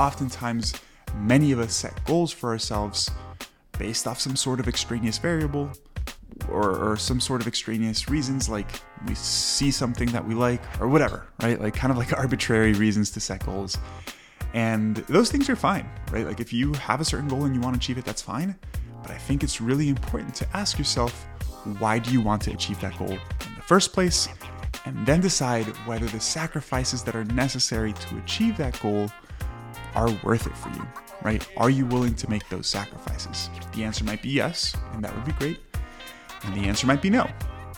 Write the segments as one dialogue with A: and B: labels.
A: oftentimes many of us set goals for ourselves based off some sort of extraneous variable or, or, some sort of extraneous reasons, like we see something that we like or whatever, right? Like kind of like arbitrary reasons to set goals. And those things are fine, right? Like if you have a certain goal and you want to achieve it, that's fine. But I think it's really important to ask yourself, why do you want to achieve that goal in the first place? And then decide whether the sacrifices that are necessary to achieve that goal are worth it for you, right? Are you willing to make those sacrifices? The answer might be yes, and that would be great. And the answer might be no,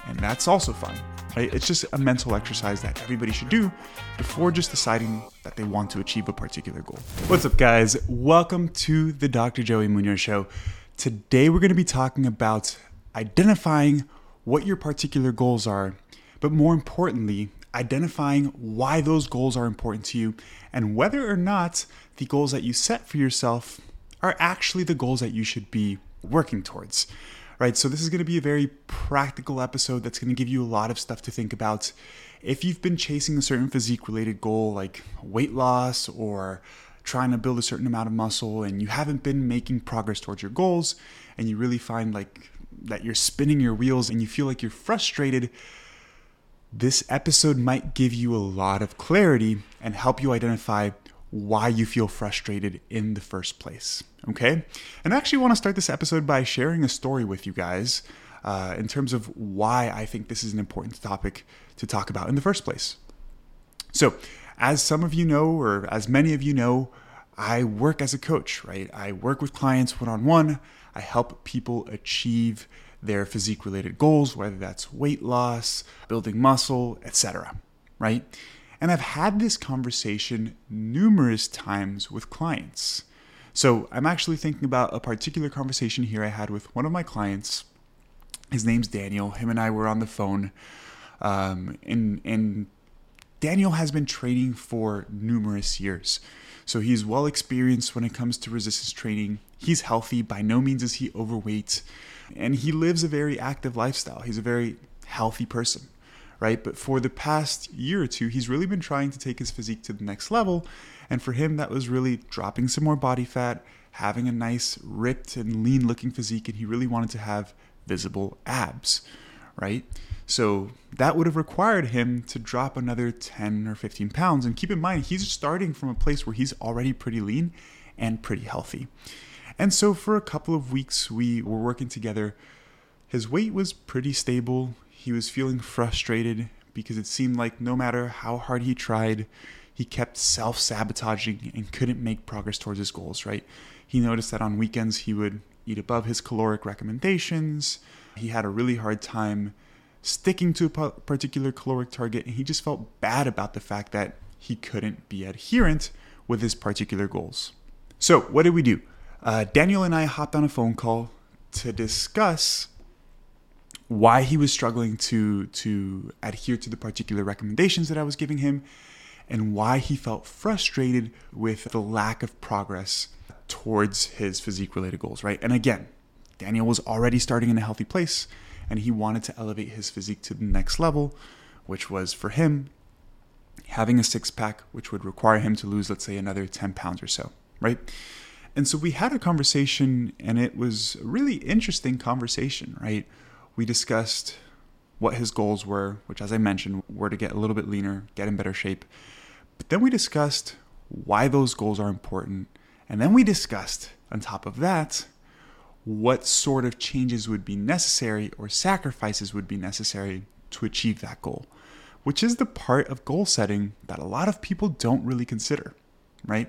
A: and that's also fun, Right? It's just a mental exercise that everybody should do before just deciding that they want to achieve a particular goal. What's up, guys? Welcome to the Dr. Joey Munoz Show. Today, we're going to be talking about identifying what your particular goals are, but more importantly, identifying why those goals are important to you and whether or not the goals that you set for yourself are actually the goals that you should be working towards right? So, this is going to be a very practical episode that's going to give you a lot of stuff to think about. If you've been chasing a certain physique related goal like weight loss or trying to build a certain amount of muscle and you haven't been making progress towards your goals and you really find like that you're spinning your wheels and you feel like you're frustrated, this episode might give you a lot of clarity and help you identify why you feel frustrated in the first place. Okay? And I actually want to start this episode by sharing a story with you guys uh, in terms of why I think this is an important topic to talk about in the first place. So, as some of you know, or as many of you know, I work as a coach, right? I work with clients one on one. I help people achieve their physique related goals, whether that's weight loss, building muscle, etc., right? And I've had this conversation numerous times with clients. So I'm actually thinking about a particular conversation here I had with one of my clients. His name's Daniel. Him and I were on the phone. Um, and, and Daniel has been training for numerous years. So he's well experienced when it comes to resistance training. He's healthy, by no means is he overweight, and he lives a very active lifestyle. He's a very healthy person right? But for the past year or two, he's really been trying to take his physique to the next level. And for him, that was really dropping some more body fat, having a nice, ripped, and lean looking physique. And he really wanted to have visible abs, right? So that would have required him to drop another 10 or 15 pounds. And keep in mind, he's starting from a place where he's already pretty lean and pretty healthy. And so for a couple of weeks, we were working together. His weight was pretty stable. He was feeling frustrated because it seemed like no matter how hard he tried, he kept self sabotaging and couldn't make progress towards his goals, right? He noticed that on weekends he would eat above his caloric recommendations. He had a really hard time sticking to a particular caloric target, and he just felt bad about the fact that he couldn't be adherent with his particular goals. So, what did we do? Uh, Daniel and I hopped on a phone call to discuss why he was struggling to to adhere to the particular recommendations that I was giving him and why he felt frustrated with the lack of progress towards his physique related goals, right? And again, Daniel was already starting in a healthy place and he wanted to elevate his physique to the next level, which was for him having a six pack, which would require him to lose, let's say, another 10 pounds or so, right? And so we had a conversation, and it was a really interesting conversation, right? we discussed what his goals were, which, as I mentioned, were to get a little bit leaner, get in better shape. But then we discussed why those goals are important. And then we discussed, on top of that, what sort of changes would be necessary or sacrifices would be necessary to achieve that goal, which is the part of goal setting that a lot of people don't really consider, right?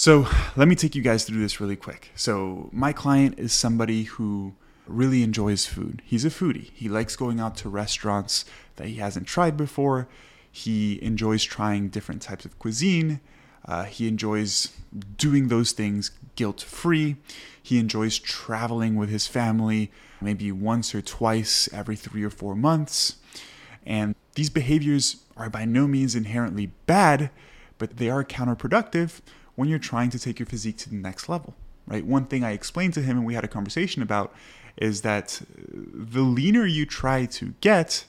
A: So let me take you guys through this really quick. So, my client is somebody who really enjoys food. He's a foodie. He likes going out to restaurants that he hasn't tried before. He enjoys trying different types of cuisine. Uh, he enjoys doing those things guilt free. He enjoys traveling with his family maybe once or twice every three or four months. And these behaviors are by no means inherently bad, but they are counterproductive when you're trying to take your physique to the next level. Right? One thing I explained to him and we had a conversation about is that uh, the leaner you try to get,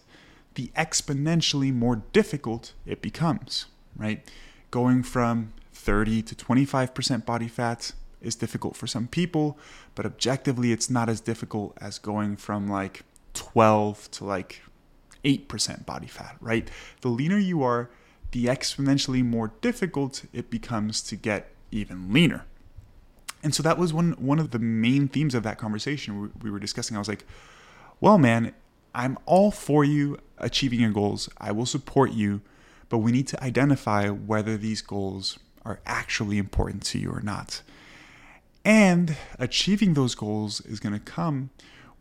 A: the exponentially more difficult it becomes, right? Going from 30 to 25% body fat is difficult for some people, but objectively, it's not as difficult as going from like 12 to like 8% body fat, right? The leaner you are, the exponentially more difficult it becomes to get even leaner. And so that was one one of the main themes of that conversation we, we were discussing. I was like, "Well, man, I'm all for you achieving your goals. I will support you, but we need to identify whether these goals are actually important to you or not. And achieving those goals is going to come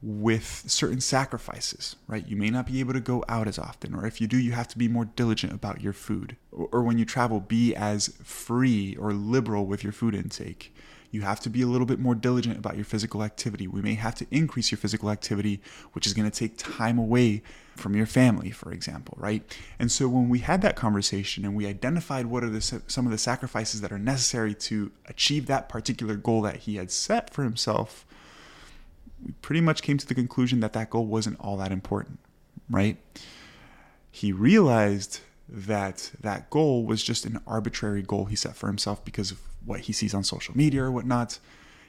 A: with certain sacrifices, right? You may not be able to go out as often, or if you do, you have to be more diligent about your food. Or, when you travel, be as free or liberal with your food intake. You have to be a little bit more diligent about your physical activity. We may have to increase your physical activity, which is going to take time away from your family, for example, right? And so when we had that conversation and we identified what are the, some of the sacrifices that are necessary to achieve that particular goal that he had set for himself, we pretty much came to the conclusion that that goal wasn't all that important, right? He realized that that goal was just an arbitrary goal he set for himself because of what he sees on social media or whatnot.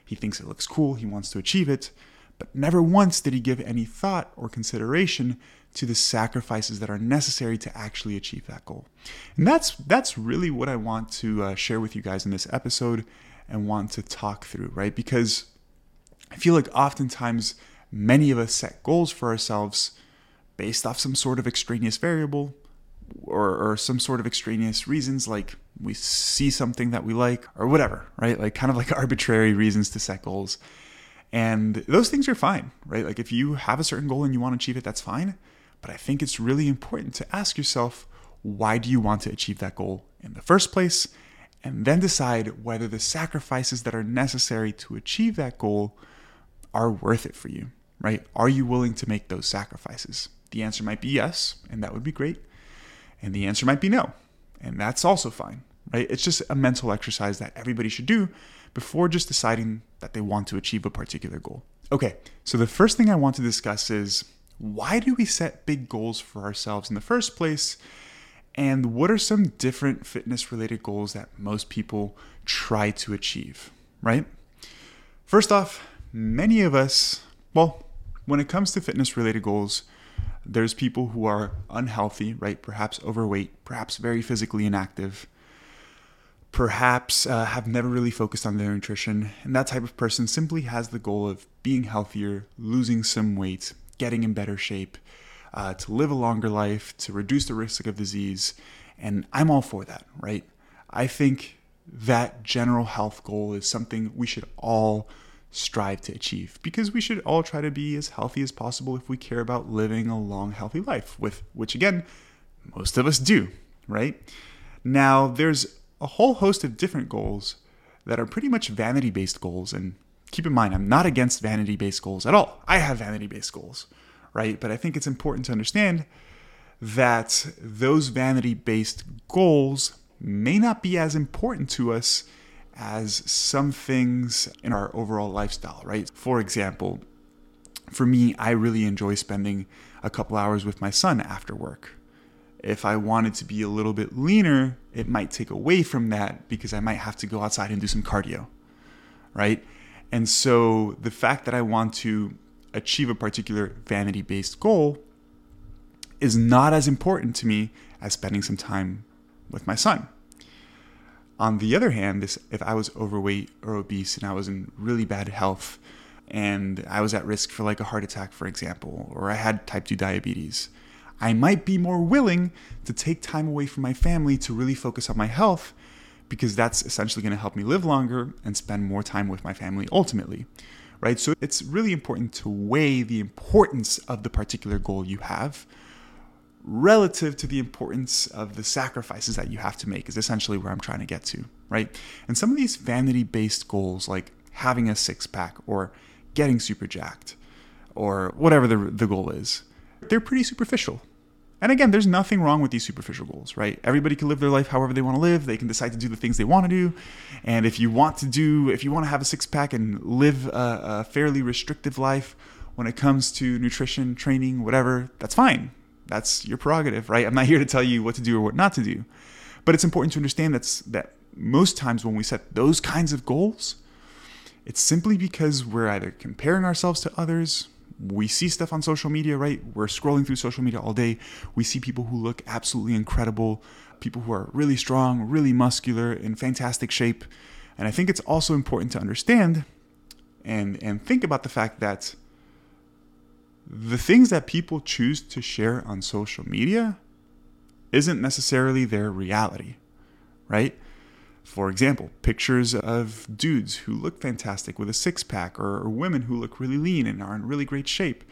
A: He thinks it looks cool, he wants to achieve it, but never once did he give any thought or consideration to the sacrifices that are necessary to actually achieve that goal. And that's that's really what I want to uh, share with you guys in this episode and want to talk through, right? Because I feel like oftentimes many of us set goals for ourselves based off some sort of extraneous variable or, or some sort of extraneous reasons like we see something that we like or whatever, right? Like kind of like arbitrary reasons to set goals. And those things are fine, right? Like if you have a certain goal and you want to achieve it, that's fine. But I think it's really important to ask yourself, why do you want to achieve that goal in the first place? And then decide whether the sacrifices that are necessary to achieve that goal are worth it for you, right? Are you willing to make those sacrifices? The answer might be yes, and that would be great. And the answer might be no, and that's also fine, right? It's just a mental exercise that everybody should do before just deciding that they want to achieve a particular goal. Okay, so the first thing I want to discuss is why do we set big goals for ourselves in the first place? And what are some different fitness related goals that most people try to achieve, right? First off, many of us, well, when it comes to fitness related goals, there's people who are unhealthy, right? Perhaps overweight, perhaps very physically inactive, perhaps uh, have never really focused on their nutrition. And that type of person simply has the goal of being healthier, losing some weight, getting in better shape, uh, to live a longer life, to reduce the risk of disease. And I'm all for that, right? I think that general health goal is something we should all strive to achieve. Because we should all try to be as healthy as possible if we care about living a long healthy life with which again most of us do right? Now there's a whole host of different goals that are pretty much vanity based goals and keep in mind i'm not against vanity based goals at all. I have vanity based goals right? But i think it's important to understand that those vanity based goals may not be as important to us as some things in our overall lifestyle, right? For example, for me, I really enjoy spending a couple hours with my son after work. If I wanted to be a little bit leaner, it might take away from that because I might have to go outside and do some cardio, right? And so the fact that I want to achieve a particular vanity based goal is not as important to me as spending some time with my son. On the other hand, this if I was overweight or obese and I was in really bad health and I was at risk for like a heart attack, for example, or I had type 2 diabetes, I might be more willing to take time away from my family to really focus on my health because that's essentially going to help me live longer and spend more time with my family ultimately. Right? So it's really important to weigh the importance of the particular goal you have relative to the importance of the sacrifices that you have to make is essentially where I'm trying to get to, right? And some of these vanity based goals, like having a six pack or getting super jacked or whatever the, the goal is, they're pretty superficial. And again, there's nothing wrong with these superficial goals, right? Everybody can live their life however they want to live. They can decide to do the things they want to do. And if you want to do, if you want to have a six pack and live a, a fairly restrictive life when it comes to nutrition, training, whatever, that's fine that's your prerogative, right? I'm not here to tell you what to do or what not to do. But it's important to understand that's that most times when we set those kinds of goals, it's simply because we're either comparing ourselves to others, we see stuff on social media, right? We're scrolling through social media all day. We see people who look absolutely incredible, people who are really strong, really muscular, in fantastic shape. And I think it's also important to understand and and think about the fact that the things that people choose to share on social media isn't necessarily their reality, right? For example, pictures of dudes who look fantastic with a six pack or, or, women who look really lean and are in really great shape.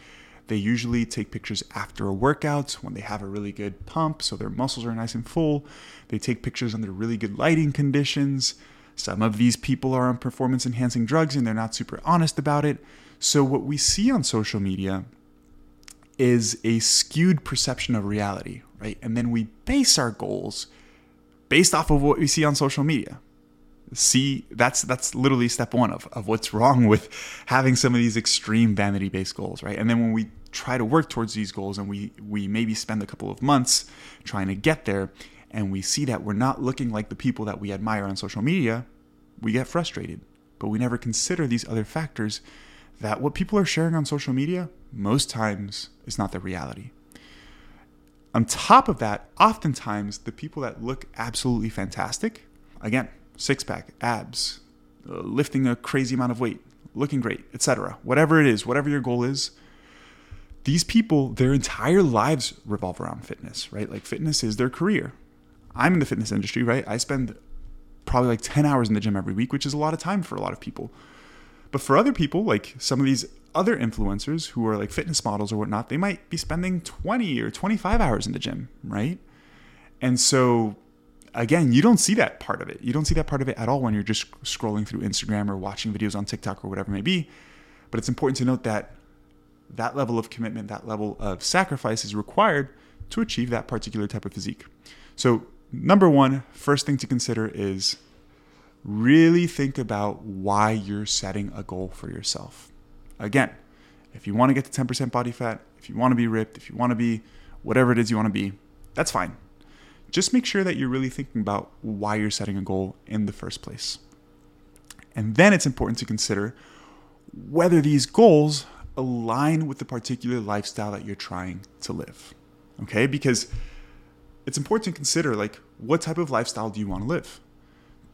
A: They usually take pictures after a workout when they have a really good pump, so their muscles are nice and full. They take pictures under really good lighting conditions. Some of these people are on performance enhancing drugs and they're not super honest about it. So, what we see on social media is a skewed perception of reality, right? And then we base our goals based off of what we see on social media. See, that's that's literally step one of, of what's wrong with having some of these extreme vanity-based goals, right? And then when we try to work towards these goals and we we maybe spend a couple of months trying to get there and we see that we're not looking like the people that we admire on social media, we get frustrated. But we never consider these other factors that what people are sharing on social media most times is not the reality. On top of that, oftentimes the people that look absolutely fantastic, again, six pack, abs, uh, lifting a crazy amount of weight, looking great, etc., whatever it is, whatever your goal is, these people, their entire lives revolve around fitness, right? Like fitness is their career. I'm in the fitness industry, right? I spend probably like 10 hours in the gym every week, which is a lot of time for a lot of people. But for other people, like some of these other influencers who are like fitness models or whatnot, they might be spending 20 or 25 hours in the gym, right? And so, again, you don't see that part of it. You don't see that part of it at all when you're just scrolling through Instagram or watching videos on TikTok or whatever it may be. But it's important to note that that level of commitment, that level of sacrifice is required to achieve that particular type of physique. So, number one, first thing to consider is really think about why you're setting a goal for yourself. Again, if you want to get to 10% body fat, if you want to be ripped, if you want to be whatever it is you want to be, that's fine. Just make sure that you're really thinking about why you're setting a goal in the first place. And then it's important to consider whether these goals align with the particular lifestyle that you're trying to live. Okay? Because it's important to consider like what type of lifestyle do you want to live?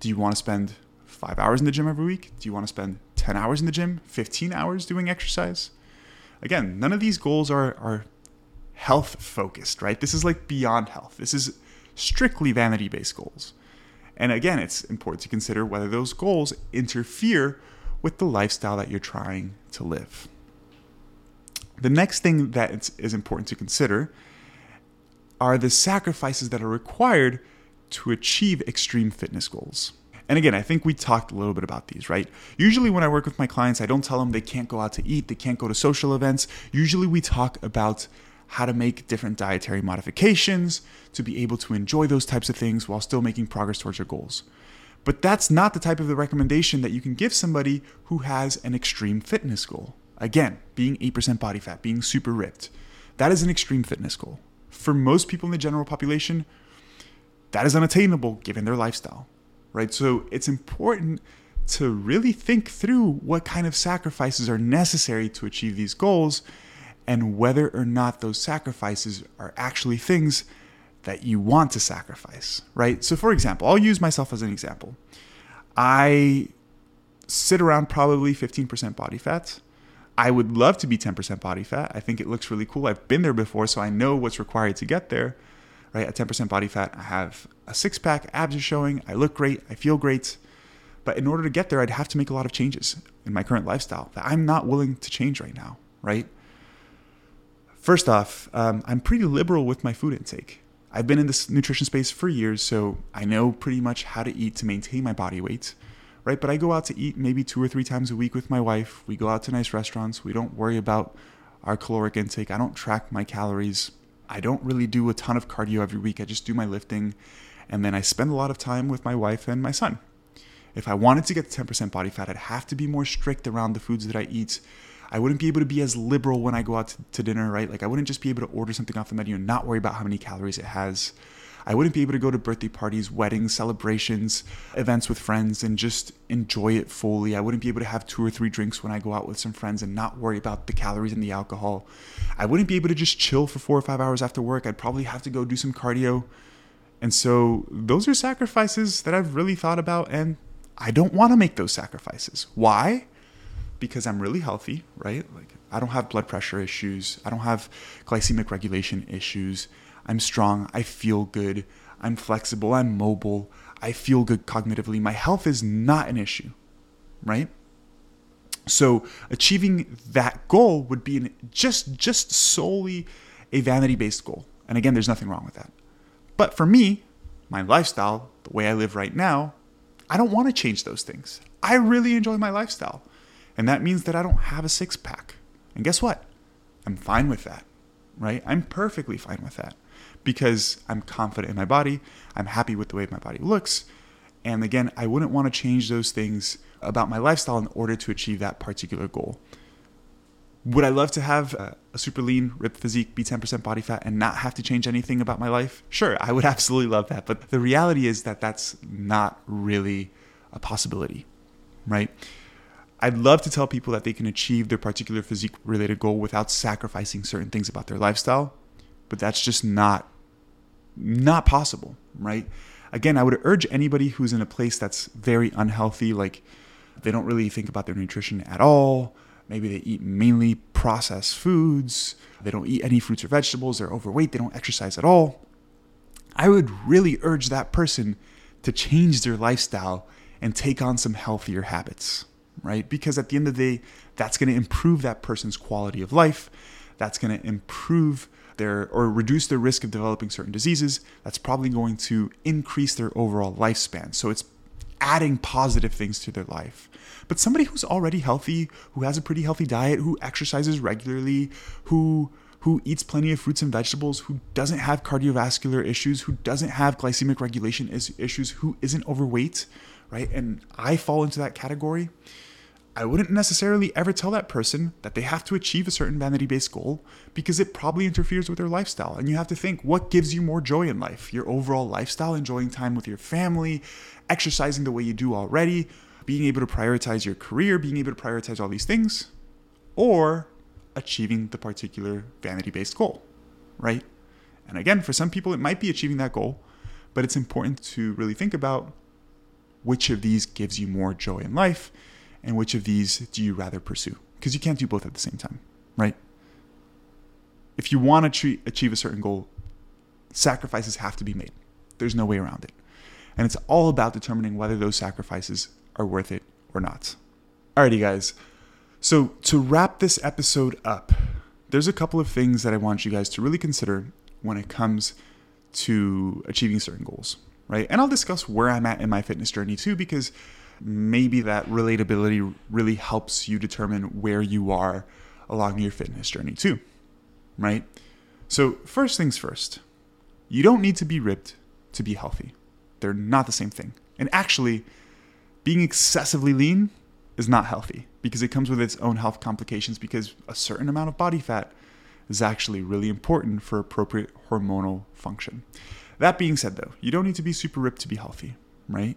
A: Do you want to spend five hours in the gym every week? Do you want to spend 10 hours in the gym, 15 hours doing exercise? Again, none of these goals are, are health focused, right? This is like beyond health. This is strictly vanity based goals. And again, it's important to consider whether those goals interfere with the lifestyle that you're trying to live. The next thing that is important to consider are the sacrifices that are required to achieve extreme fitness goals. And again, I think we talked a little bit about these, right? Usually, when I work with my clients, I don't tell them they can't go out to eat, they can't go to social events. Usually, we talk about how to make different dietary modifications to be able to enjoy those types of things while still making progress towards your goals. But that's not the type of the recommendation that you can give somebody who has an extreme fitness goal. Again, being 8% body fat, being super ripped. That is an extreme fitness goal. For most people in the general population, that is unattainable given their lifestyle, right? So it's important to really think through what kind of sacrifices are necessary to achieve these goals and whether or not those sacrifices are actually things that you want to sacrifice, right? So, for example, I'll use myself as an example. I sit around probably 15% body fat. I would love to be 10% body fat. I think it looks really cool. I've been there before, so I know what's required to get there right? At 10% body fat, I have a six pack, abs are showing, I look great, I feel great. But in order to get there, I'd have to make a lot of changes in my current lifestyle that I'm not willing to change right now, right? First off, um, I'm pretty liberal with my food intake. I've been in this nutrition space for years, so I know pretty much how to eat to maintain my body weight, right? But I go out to eat maybe two or three times a week with my wife. We go out to nice restaurants. We don't worry about our caloric intake. I don't track my calories. I don't really do a ton of cardio every week. I just do my lifting and then I spend a lot of time with my wife and my son. If I wanted to get to 10% body fat, I'd have to be more strict around the foods that I eat. I wouldn't be able to be as liberal when I go out to, to dinner, right? Like I wouldn't just be able to order something off the menu and not worry about how many calories it has. I wouldn't be able to go to birthday parties, weddings, celebrations, events with friends and just enjoy it fully. I wouldn't be able to have two or three drinks when I go out with some friends and not worry about the calories and the alcohol. I wouldn't be able to just chill for four or five hours after work. I'd probably have to go do some cardio. And so those are sacrifices that I've really thought about and I don't want to make those sacrifices. Why? Because I'm really healthy, right? Like I don't have blood pressure issues. I don't have glycemic regulation issues. I'm strong. I feel good. I'm flexible. I'm mobile. I feel good cognitively. My health is not an issue, right? So achieving that goal would be an, just just solely a vanity-based goal. And again, there's nothing wrong with that. But for me, my lifestyle, the way I live right now, I don't want to change those things. I really enjoy my lifestyle. And that means that I don't have a six pack. And guess what? I'm fine with that, right? I'm perfectly fine with that because I'm confident in my body. I'm happy with the way my body looks. And again, I wouldn't want to change those things about my lifestyle in order to achieve that particular goal. Would I love to have a, super lean, ripped physique, be 10% body fat, and not have to change anything about my life? Sure, I would absolutely love that. But the reality is that that's not really a possibility, right? I'd love to tell people that they can achieve their particular physique related goal without sacrificing certain things about their lifestyle, but that's just not not possible, right? Again, I would urge anybody who's in a place that's very unhealthy, like they don't really think about their nutrition at all, maybe they eat mainly processed foods, they don't eat any fruits or vegetables, they're overweight, they don't exercise at all. I would really urge that person to change their lifestyle and take on some healthier habits right? Because at the end of the day, that's going to improve that person's quality of life. That's going to improve their or reduce their risk of developing certain diseases. That's probably going to increase their overall lifespan. So it's adding positive things to their life. But somebody who's already healthy, who has a pretty healthy diet, who exercises regularly, who who eats plenty of fruits and vegetables, who doesn't have cardiovascular issues, who doesn't have glycemic regulation issues, who isn't overweight, right? And I fall into that category. I wouldn't necessarily ever tell that person that they have to achieve a certain vanity based goal because it probably interferes with their lifestyle. And you have to think what gives you more joy in life? Your overall lifestyle, enjoying time with your family, exercising the way you do already, being able to prioritize your career, being able to prioritize all these things, or achieving the particular vanity based goal, right? And again, for some people, it might be achieving that goal, but it's important to really think about which of these gives you more joy in life and which of these do you rather pursue? Because you can't do both at the same time, right? If you want to achieve a certain goal, sacrifices have to be made. There's no way around it. And it's all about determining whether those sacrifices are worth it or not. Alrighty, guys. So, to wrap this episode up, there's a couple of things that I want you guys to really consider when it comes to achieving certain goals, right? And I'll discuss where I'm at in my fitness journey too, because maybe that relatability really helps you determine where you are along your fitness journey too, right? So, first things first, you don't need to be ripped to be healthy. They're not the same thing. And actually, being excessively lean is not healthy because it comes with its own health complications because a certain amount of body fat is actually really important for appropriate hormonal function. That being said, though, you don't need to be super ripped to be healthy, right?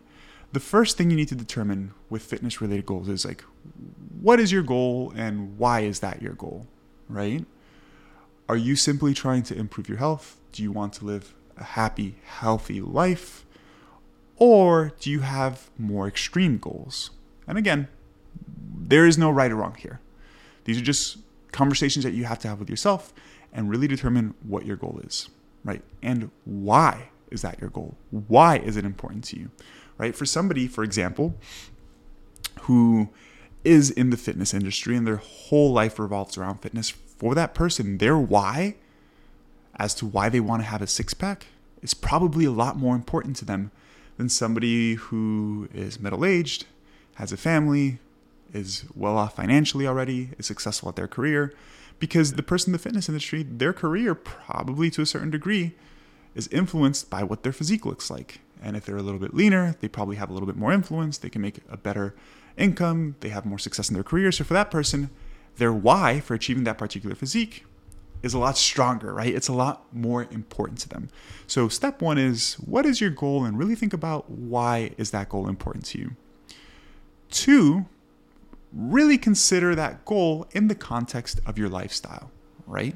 A: The first thing you need to determine with fitness related goals is like, what is your goal and why is that your goal, right? Are you simply trying to improve your health? Do you want to live a happy, healthy life? Or do you have more extreme goals? And again, there is no right or wrong here. These are just conversations that you have to have with yourself and really determine what your goal is, right? And why is that your goal? Why is it important to you? Right? For somebody, for example, who is in the fitness industry and their whole life revolves around fitness, for that person, their why as to why they want to have a six pack is probably a lot more important to them than somebody who is middle aged, has a family, is well off financially already, is successful at their career. Because the person in the fitness industry, their career, probably to a certain degree, is influenced by what their physique looks like. And if they're a little bit leaner, they probably have a little bit more influence. They can make a better income. They have more success in their career. So for that person, their why for achieving that particular physique is a lot stronger, right? It's a lot more important to them. So step 1 is what is your goal and really think about why is that goal important to you. 2, really consider that goal in the context of your lifestyle, right?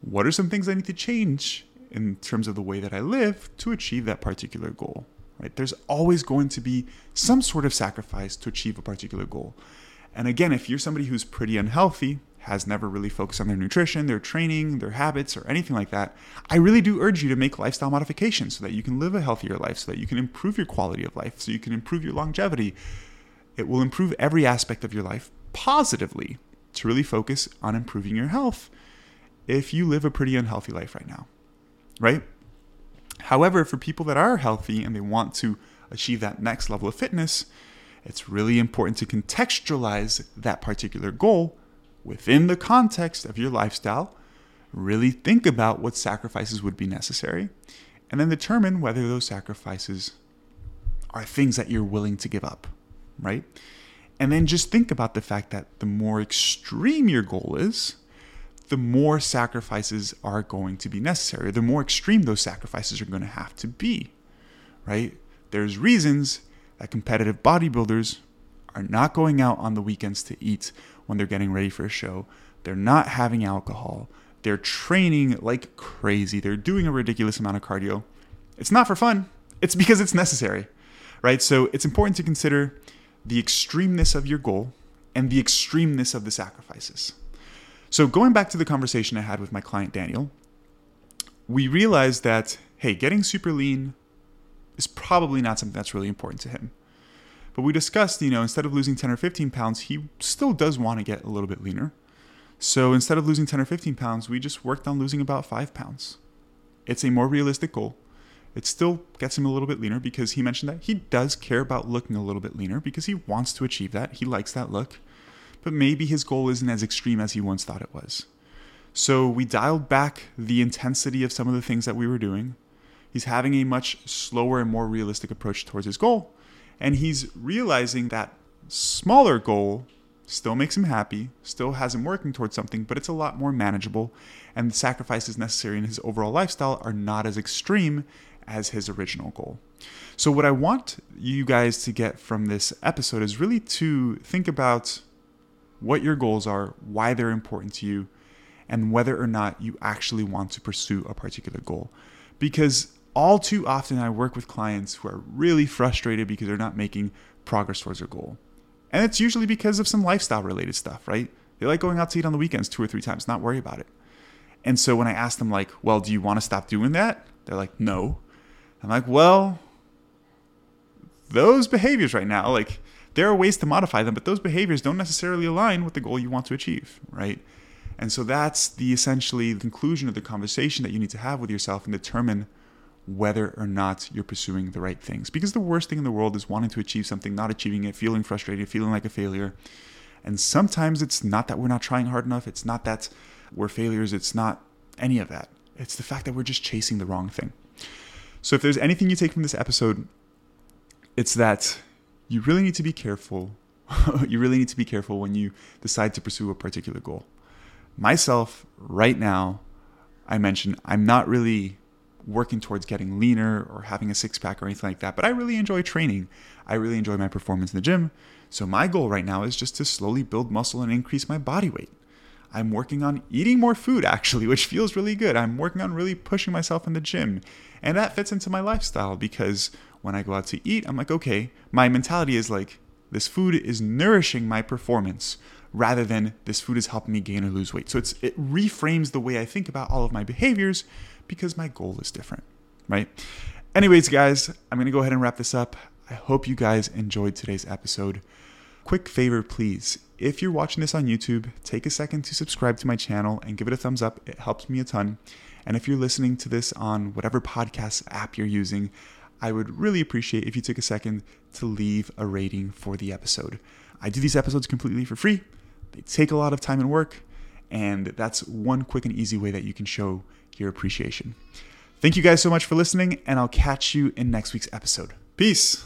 A: What are some things I need to change in terms of the way that I live to achieve that particular goal? Right? There's always going to be some sort of sacrifice to achieve a particular goal. And again, if you're somebody who's pretty unhealthy, has never really focused on their nutrition, their training, their habits, or anything like that, I really do urge you to make lifestyle modifications so that you can live a healthier life, so that you can improve your quality of life, so you can improve your longevity. It will improve every aspect of your life positively to really focus on improving your health if you live a pretty unhealthy life right now, right? However, for people that are healthy and they want to achieve that next level of fitness, it's really important to contextualize that particular goal within the context of your lifestyle. Really think about what sacrifices would be necessary and then determine whether those sacrifices are things that you're willing to give up, right? And then just think about the fact that the more extreme your goal is, the more sacrifices are going to be necessary. The more extreme those sacrifices are going to have to be, right? There's reasons that competitive bodybuilders are not going out on the weekends to eat when they're getting ready for a show. They're not having alcohol. They're training like crazy. They're doing a ridiculous amount of cardio. It's not for fun, it's because it's necessary, right? So it's important to consider the extremeness of your goal and the extremeness of the sacrifices. So, going back to the conversation I had with my client Daniel, we realized that, hey, getting super lean is probably not something that's really important to him. But we discussed, you know, instead of losing 10 or 15 pounds, he still does want to get a little bit leaner. So instead of losing 10 or 15 pounds, we just worked on losing about five pounds. It's a more realistic goal. It still gets him a little bit leaner because he mentioned that he does care about looking a little bit leaner because he wants to achieve that. He likes that look. But maybe his goal isn't as extreme as he once thought it was. So we dialed back the intensity of some of the things that we were doing. He's having a much slower and more realistic approach towards his goal. And he's realizing that smaller goal still makes him happy, still has him working towards something, but it's a lot more manageable. And the sacrifices necessary in his overall lifestyle are not as extreme as his original goal. So, what I want you guys to get from this episode is really to think about what your goals are, why they're important to you, and whether or not you actually want to pursue a particular goal. Because all too often, I work with clients who are really frustrated because they're not making progress towards their goal. And it's usually because of some lifestyle related stuff, right? They like going out to eat on the weekends two or three times, not worry about it. And so when I ask them, like, well, do you want to stop doing that? They're like, no. I'm like, well, those behaviors right now, like, there are ways to modify them, but those behaviors don't necessarily align with the goal you want to achieve, right? And so that's the essentially the conclusion of the conversation that you need to have with yourself and determine whether or not you're pursuing the right things. Because the worst thing in the world is wanting to achieve something, not achieving it, feeling frustrated, feeling like a failure. And sometimes it's not that we're not trying hard enough, it's not that we're failures, it's not any of that. It's the fact that we're just chasing the wrong thing. So if there's anything you take from this episode, it's that you really need to be careful. you really need to be careful when you decide to pursue a particular goal. Myself, right now, I mentioned I'm not really working towards getting leaner or having a six pack or anything like that, but I really enjoy training. I really enjoy my performance in the gym. So my goal right now is just to slowly build muscle and increase my body weight. I'm working on eating more food actually, which feels really good. I'm working on really pushing myself in the gym. And that fits into my lifestyle because when I go out to eat, I'm like, okay, my mentality is like, this food is nourishing my performance rather than this food is helping me gain or lose weight. So it's it reframes the way I think about all of my behaviors because my goal is different, right? Anyways, guys, I'm going to go ahead and wrap this up. I hope you guys enjoyed today's episode. Quick favor, please. If you're watching this on YouTube, take a second to subscribe to my channel and give it a thumbs up. It helps me a ton. And if you're listening to this on whatever podcast app you're using, I would really appreciate if you took a second to leave a rating for the episode. I do these episodes completely for free. They take a lot of time and work, and that's one quick and easy way that you can show your appreciation. Thank you guys so much for listening, and I'll catch you in next week's episode. Peace.